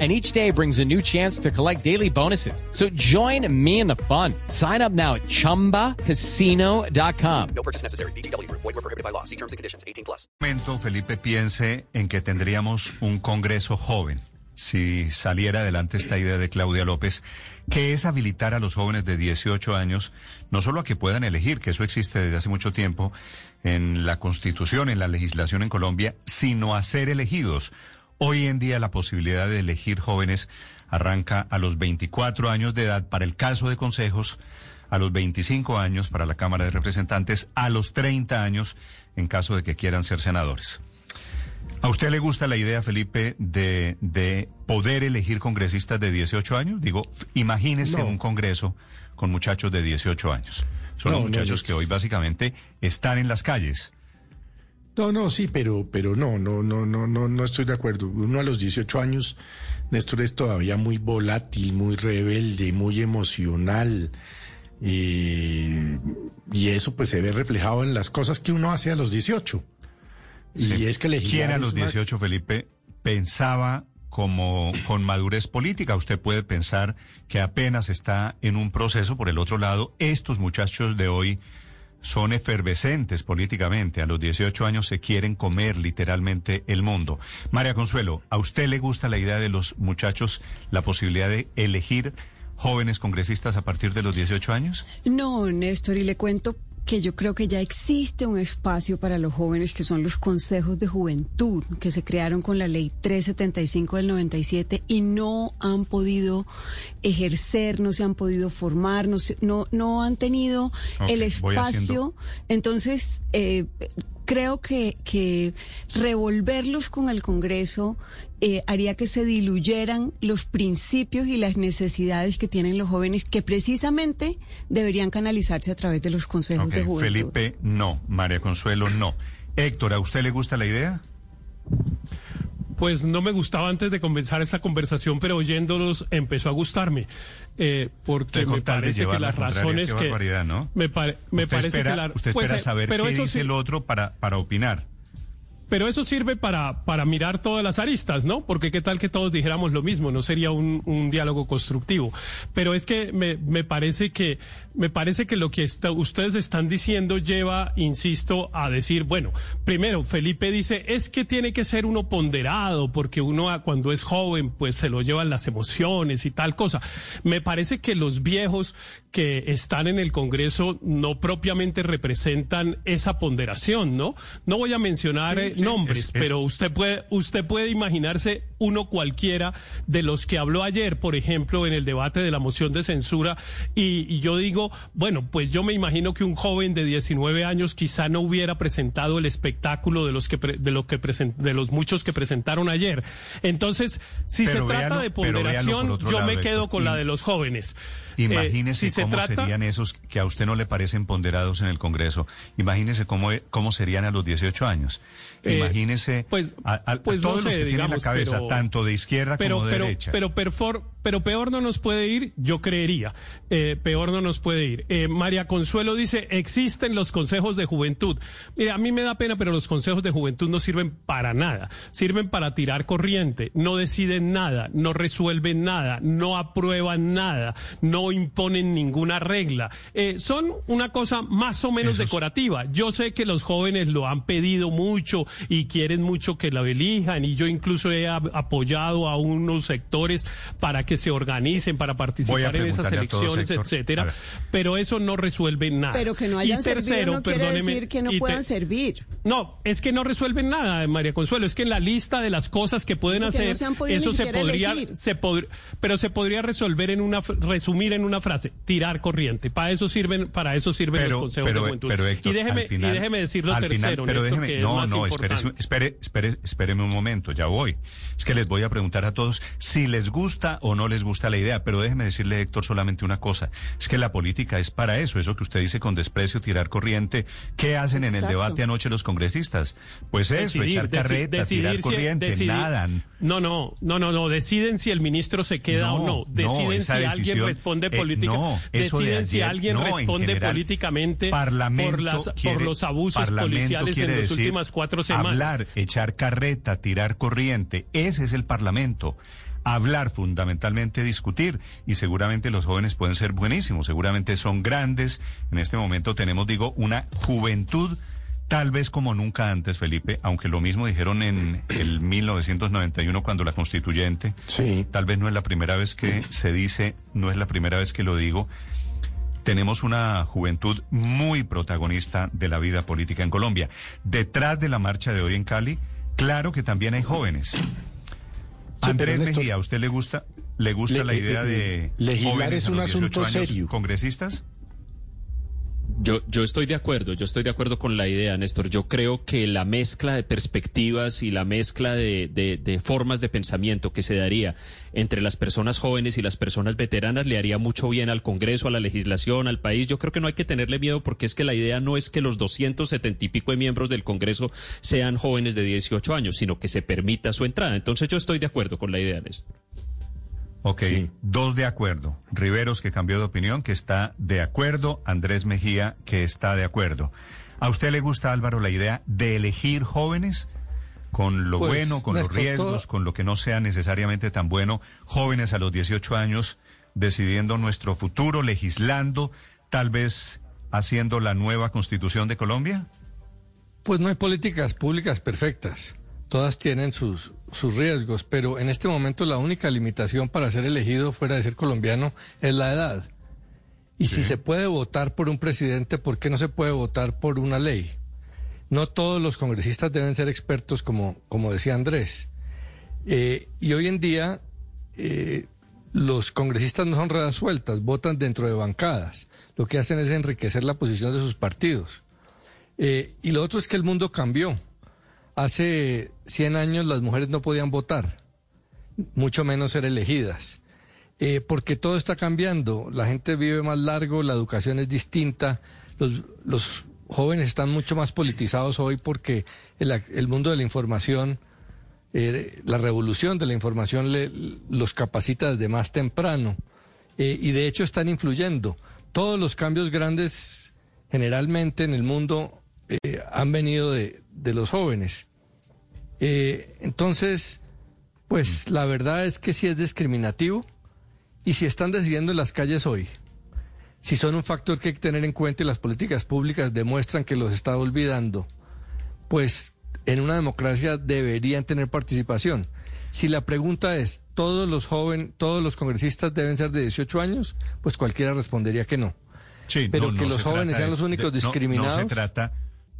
and each day brings a new chance to collect daily bonuses. So join me in the fun. Sign up now at ChumbaCasino.com. No purchase necessary. BGW. Void were prohibited by law. See terms and conditions. 18 plus. momento, Felipe, piense en que tendríamos un Congreso joven. Si saliera adelante esta idea de Claudia López, que es habilitar a los jóvenes de 18 años, no solo a que puedan elegir, que eso existe desde hace mucho tiempo en la Constitución, en la legislación en Colombia, sino a ser elegidos. Hoy en día la posibilidad de elegir jóvenes arranca a los 24 años de edad para el caso de consejos, a los 25 años para la Cámara de Representantes, a los 30 años en caso de que quieran ser senadores. ¿A usted le gusta la idea, Felipe, de, de poder elegir congresistas de 18 años? Digo, imagínese No. un congreso con muchachos de 18 años. Son No, los muchachos que hoy básicamente están en las calles. No, no, sí, pero, pero no, no, no, no, no, no estoy de acuerdo. Uno a los 18 años, Néstor es todavía muy volátil, muy rebelde, muy emocional. Y, y eso pues se ve reflejado en las cosas que uno hace a los 18. Y Sí. es que legislar ¿Quién a los una- 18, Felipe, pensaba como con madurez política? Usted puede pensar que apenas está en un proceso. Por el otro lado, estos muchachos de hoy son efervescentes políticamente. A los 18 años se quieren comer literalmente el mundo. María Consuelo, ¿a usted le gusta la idea de los muchachos, la posibilidad de elegir jóvenes congresistas a partir de los 18 años? No, Néstor, y le cuento que yo creo que ya existe un espacio para los jóvenes que son los consejos de juventud que se crearon con la ley 375 del 97 y no han podido ejercer, no se han podido formar, no, no, no han tenido el espacio. Entonces, eh, creo que, que revolverlos con el Congreso eh, haría que se diluyeran los principios y las necesidades que tienen los jóvenes que precisamente deberían canalizarse a través de los consejos de juventud. Felipe, no. María Consuelo, no. Héctor, ¿a usted le gusta la idea? Pues no me gustaba antes de comenzar esta conversación, pero oyéndolos empezó a gustarme. Eh, porque me parece que la las razones que. ¿no? Me, pare- me usted parece espera, que la. usted pues, espera eh, saber pero qué eso dice sí- el otro para, para opinar. Pero eso sirve para, para mirar todas las aristas, ¿no? Porque qué tal que todos dijéramos lo mismo, no sería un, un diálogo constructivo. Pero es que me, me parece que me parece que lo que está- ustedes están diciendo lleva, insisto, a decir, bueno, primero Felipe dice es que tiene que ser uno ponderado porque uno cuando es joven pues se lo llevan las emociones y tal cosa. Me parece que los viejos que están en el Congreso no propiamente representan esa ponderación, ¿no? No voy a mencionar Sí, eh, sí, nombres, es- es- pero usted puede, usted puede imaginarse uno cualquiera de los que habló ayer, por ejemplo, en el debate de la moción de censura, y, y yo digo, bueno, pues yo me imagino que un joven de 19 años quizá no hubiera presentado el espectáculo de los que pre- de lo que presen- de los muchos que presentaron ayer. Entonces, si Pero se trata de ponderación, yo lado, me quedo con la de los jóvenes. Eh, Imagínese se cómo trata- serían esos que a usted no le parecen ponderados en el Congreso. Imagínese cómo, cómo serían a los 18 años. Eh, Imagínese pues- a, a- a pues no todos los que tienen la cabeza, pero- tanto de izquierda pero, como de pero, derecha. Pero, perfor- pero peor no nos puede ir, yo creería. Eh, peor no nos puede ir. Eh, María Consuelo dice, existen los consejos de juventud. Mira, a mí me da pena, pero los consejos de juventud no sirven para nada. Sirven para tirar corriente. No deciden nada, no resuelven nada, no aprueban nada, no imponen ninguna regla. Eh, son una cosa más o menos Esos- decorativa. Yo sé que los jóvenes lo han pedido mucho y quieren mucho que lo elijan y yo incluso he apoyado a unos sectores para que se organicen, para participar en esas elecciones, etcétera. Pero eso no resuelve nada. Pero que no Y hayan servido no quiere decir que no te- puedan servir. no, es que no resuelven nada, María Consuelo. Es que en la lista de las cosas que pueden Porque no hacer, se han podido eso se podría, elegir. se pod- pero se podría resolver en una, resumir en una frase: tirar corriente. Para eso sirven, para eso sirven pero, los consejos pero, de juventud. pero, Héctor, y déjeme, al final- y déjeme decir lo al tercero, final- pero Néstor, déjeme, que es no, más no, espere, espere, espere, espéreme un momento, ya voy. Es que les voy a preguntar a todos si les gusta o no no les gusta la idea. Pero déjeme decirle, Héctor, solamente una cosa. Es que la política es para eso, eso que usted dice con desprecio, tirar corriente. ¿Qué hacen en el debate anoche los congresistas? Pues eso, Decidir, echar carreta, decidir tirar si- corriente, decidir- nadan. No, no, no, no, no. Deciden si el ministro se queda No, o no. no, Deciden si alguien responde eh, no, de deciden si alguien responde general, políticamente Parlamento por, las, quiere- por los abusos policiales en las últimas cuatro semanas. Hablar, echar carreta, tirar corriente, ese es el Parlamento. Hablar, fundamentalmente discutir, y seguramente los jóvenes pueden ser buenísimos, seguramente son grandes. En este momento tenemos, digo, una juventud tal vez como nunca antes, Felipe, aunque lo mismo dijeron en el 1991 cuando la constituyente. Sí. Tal vez no es la primera vez que se dice, no es la primera vez que lo digo. Tenemos una juventud muy protagonista de la vida política en Colombia. Detrás de la marcha de hoy en Cali, claro que también hay jóvenes. Andrés Néstor- Mejía, ¿a usted le gusta, le gusta Le- la idea de legislar jóvenes es a un los 18 asunto serio. ¿Congresistas? Yo, yo estoy de acuerdo, yo estoy de acuerdo con la idea, Néstor. Yo creo que la mezcla de perspectivas y la mezcla de, de- de formas de pensamiento que se daría entre las personas jóvenes y las personas veteranas le haría mucho bien al Congreso, a la legislación, al país. Yo creo que no hay que tenerle miedo porque es que la idea no es que los 270 y pico de miembros del Congreso sean jóvenes de 18 años, sino que se permita su entrada. Entonces yo estoy de acuerdo con la idea, Néstor. Ok, Sí. dos de acuerdo. Riveros que cambió de opinión, que está de acuerdo. Andrés Mejía, que está de acuerdo. ¿A usted le gusta, Álvaro, la idea de elegir jóvenes con lo Pues, bueno, con Néstor, los riesgos, todo- con lo que no sea necesariamente tan bueno? Jóvenes a los 18 años decidiendo nuestro futuro, legislando, tal vez haciendo la nueva constitución de Colombia? Pues no hay políticas públicas perfectas. Todas tienen sus, sus riesgos, pero en este momento la única limitación para ser elegido fuera de ser colombiano es la edad. Y si se puede votar por un presidente, ¿por qué no se puede votar por una ley? No todos los congresistas deben ser expertos, como, como decía Andrés. Eh, y hoy en día eh, los congresistas no son ruedas sueltas, votan dentro de bancadas. Lo que hacen es enriquecer la posición de sus partidos. Eh, y lo otro es que el mundo cambió. Hace 100 años las mujeres no podían votar, mucho menos ser elegidas. Eh, porque todo está cambiando, la gente vive más largo, la educación es distinta, los, los jóvenes están mucho más politizados hoy porque el, el mundo de la información, eh, la revolución de la información le- los capacita desde más temprano eh, y de hecho están influyendo. Todos los cambios grandes generalmente en el mundo han venido de, de los jóvenes. Eh, entonces, pues la verdad es que sí es discriminativo y si están decidiendo en las calles hoy, si son un factor que hay que tener en cuenta y las políticas públicas demuestran que los está olvidando, pues en una democracia deberían tener participación. Si la pregunta es, ¿todos los jóvenes, todos los congresistas deben ser de 18 años? Pues cualquiera respondería que no. Sí, Pero que los jóvenes sean los únicos de- discriminados. No, se trata,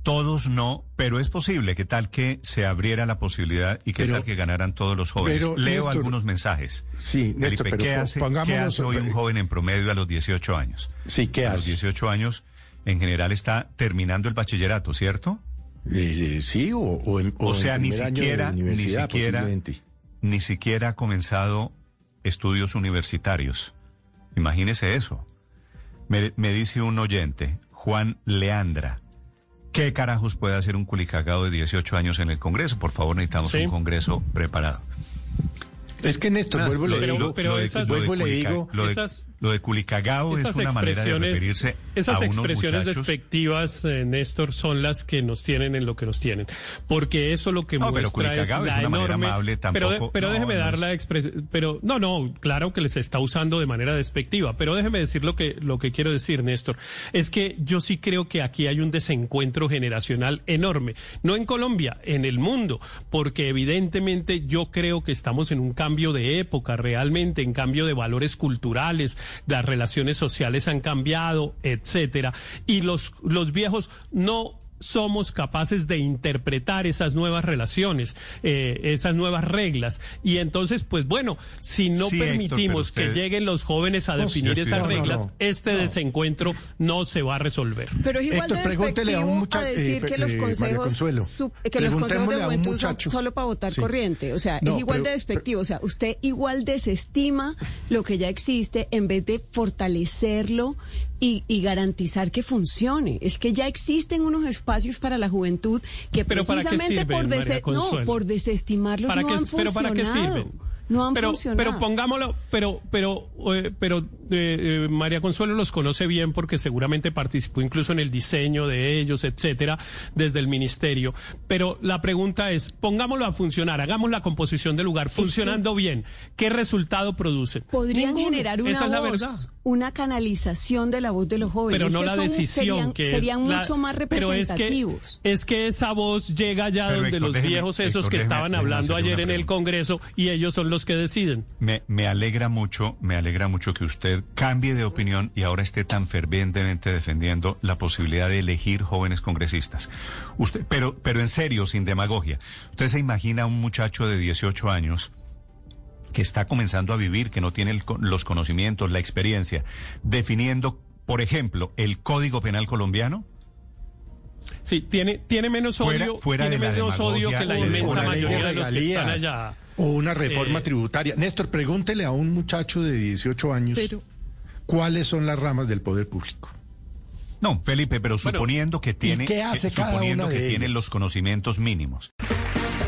todos no, pero es posible que tal que se abriera la posibilidad y que Pero- tal que ganaran todos los jóvenes. pero, Leo Néstor- algunos mensajes. Sí, Néstor, Felipe, pero ¿qué hace, qué hace hoy un joven en promedio a los 18 años? Sí, ¿qué a los hace? 18 años, en general, está terminando el bachillerato, ¿cierto? Eh, eh, sí, o, o en, O, en sea, ni siquiera, ni siquiera, ni siquiera ha comenzado estudios universitarios. Imagínese eso. Me, me dice un oyente, Juan Leandra, ¿qué carajos puede hacer un culicagado de 18 años en el Congreso? Por favor, necesitamos Sí. un Congreso preparado. Es que Néstor, vuelvo y lo le digo, lo de- esas- lo de vuelvo y le culica- digo, lo de- esas- de culicagado es una manera de referirse esas a expresiones despectivas, eh, Néstor, son las que nos tienen en lo que nos tienen. Porque eso lo que No, pero muestra es culicagado es la una manera enorme... amable, pero, tampoco- pero no, déjeme no dar es- la expresión... Pero, no, no, claro que les está usando de manera despectiva. Pero déjeme decir lo que, lo que quiero decir, Néstor. Es que yo sí creo que aquí hay un desencuentro generacional enorme. No en Colombia, en el mundo. Porque evidentemente yo creo que estamos en un cambio de época, realmente, en cambio de valores culturales, las relaciones sociales han cambiado, etcétera. Y los, los viejos no somos capaces de interpretar esas nuevas relaciones, eh, esas nuevas reglas. Y entonces, pues bueno, si no Sí, Héctor, permitimos pero usted- que lleguen los jóvenes a No, definir esas acuerdo. reglas, No, no, este no. desencuentro no se va a resolver. Pero es igual Héctor, de pregúntele a un despectivo a, mucha- decir eh, que los eh, consejos su- que los consejos de juventud son solo para votar Sí. corriente. O sea, No, es igual pero- de despectivo. O sea, usted igual desestima lo que ya existe en vez de fortalecerlo y, y garantizar que funcione. Es que ya existen unos espacios para la juventud que Pero ¿para qué precisamente sirven, por, no, por desestimarlos ¿Para no qué- han pero funcionado. para qué sirven? No han pero, funcionado. pero pongámoslo, pero, pero, eh, pero eh, eh, María Consuelo los conoce bien porque seguramente participó incluso en el diseño de ellos, etcétera, desde el ministerio. Pero la pregunta es, pongámoslo a funcionar, hagamos la composición del lugar, funcionando bien. ¿Qué resultado producen? podrían Ninguno. generar una Esa es la voz, verdad. Una canalización de la voz de los jóvenes. pero Es no que la son- decisión serían, que serían la- mucho más pero es que- representativos. Es que, esa voz llega ya Pero, donde Héctor, los déjeme- viejos esos Héctor, que déjeme- estaban déjeme hablando ayer en el. Congreso y ellos son los que deciden. Me, me alegra mucho, me alegra mucho que usted cambie de opinión y ahora esté tan fervientemente defendiendo la posibilidad de elegir jóvenes congresistas. Usted, pero, pero en serio, sin demagogia. Usted se imagina a un muchacho de 18 años que está comenzando a vivir, que no tiene el los conocimientos, la experiencia, definiendo, por ejemplo, el Código Penal colombiano. Sí, tiene, tiene menos Fuera- odio, fuera tiene de menos odio que la inmensa ley de mayoría de los que están regalías, allá. O una reforma Eh, tributaria. Néstor, pregúntele a un muchacho de 18 años Pero- cuáles son las ramas del poder público. No, Felipe, pero Bueno, suponiendo que tiene, qué hace que- cada suponiendo que tiene los conocimientos mínimos.